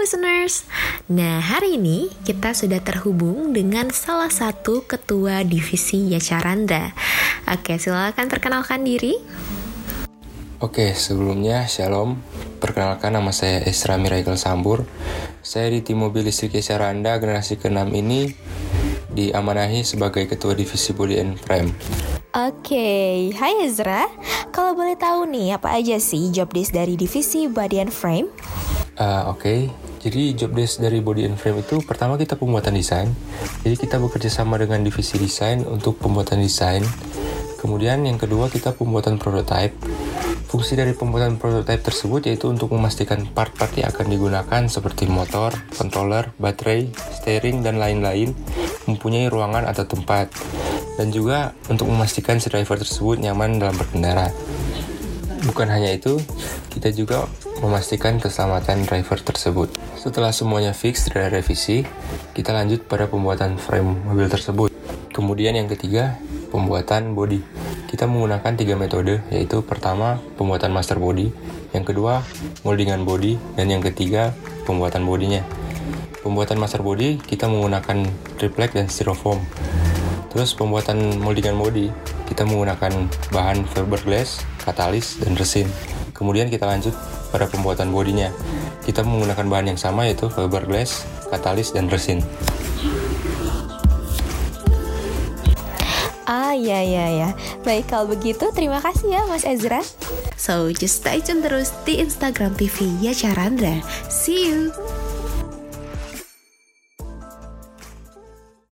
listeners. Nah, hari ini kita sudah terhubung dengan salah satu ketua divisi Yacaranda. Oke, silakan perkenalkan diri. Oke, sebelumnya Shalom. Perkenalkan nama saya Esra Miracle Sambur. Saya di tim mobil listrik Yacaranda generasi ke-6 ini diamanahi sebagai ketua divisi body and frame. Oke, hai Ezra. Kalau boleh tahu nih, apa aja sih job desk dari divisi body and frame? Uh, Oke, jadi job desk dari body and frame itu pertama kita pembuatan desain. Jadi kita bekerja sama dengan divisi desain untuk pembuatan desain. Kemudian yang kedua kita pembuatan prototype. Fungsi dari pembuatan prototype tersebut yaitu untuk memastikan part-part yang akan digunakan seperti motor, controller, baterai, steering, dan lain-lain mempunyai ruangan atau tempat. Dan juga untuk memastikan si driver tersebut nyaman dalam berkendara. Bukan hanya itu, kita juga memastikan keselamatan driver tersebut. Setelah semuanya fix dari revisi, kita lanjut pada pembuatan frame mobil tersebut. Kemudian yang ketiga, pembuatan body. Kita menggunakan tiga metode, yaitu pertama, pembuatan master body, yang kedua, moldingan body, dan yang ketiga, pembuatan bodinya. Pembuatan master body, kita menggunakan triplek dan styrofoam. Terus pembuatan moldingan body, kita menggunakan bahan fiberglass, katalis, dan resin. Kemudian kita lanjut pada pembuatan bodinya. Kita menggunakan bahan yang sama yaitu fiberglass, katalis, dan resin. Ah, ya, ya, ya. Baik, kalau begitu terima kasih ya Mas Ezra. So, just stay tune terus di Instagram TV Yacarandra. See you!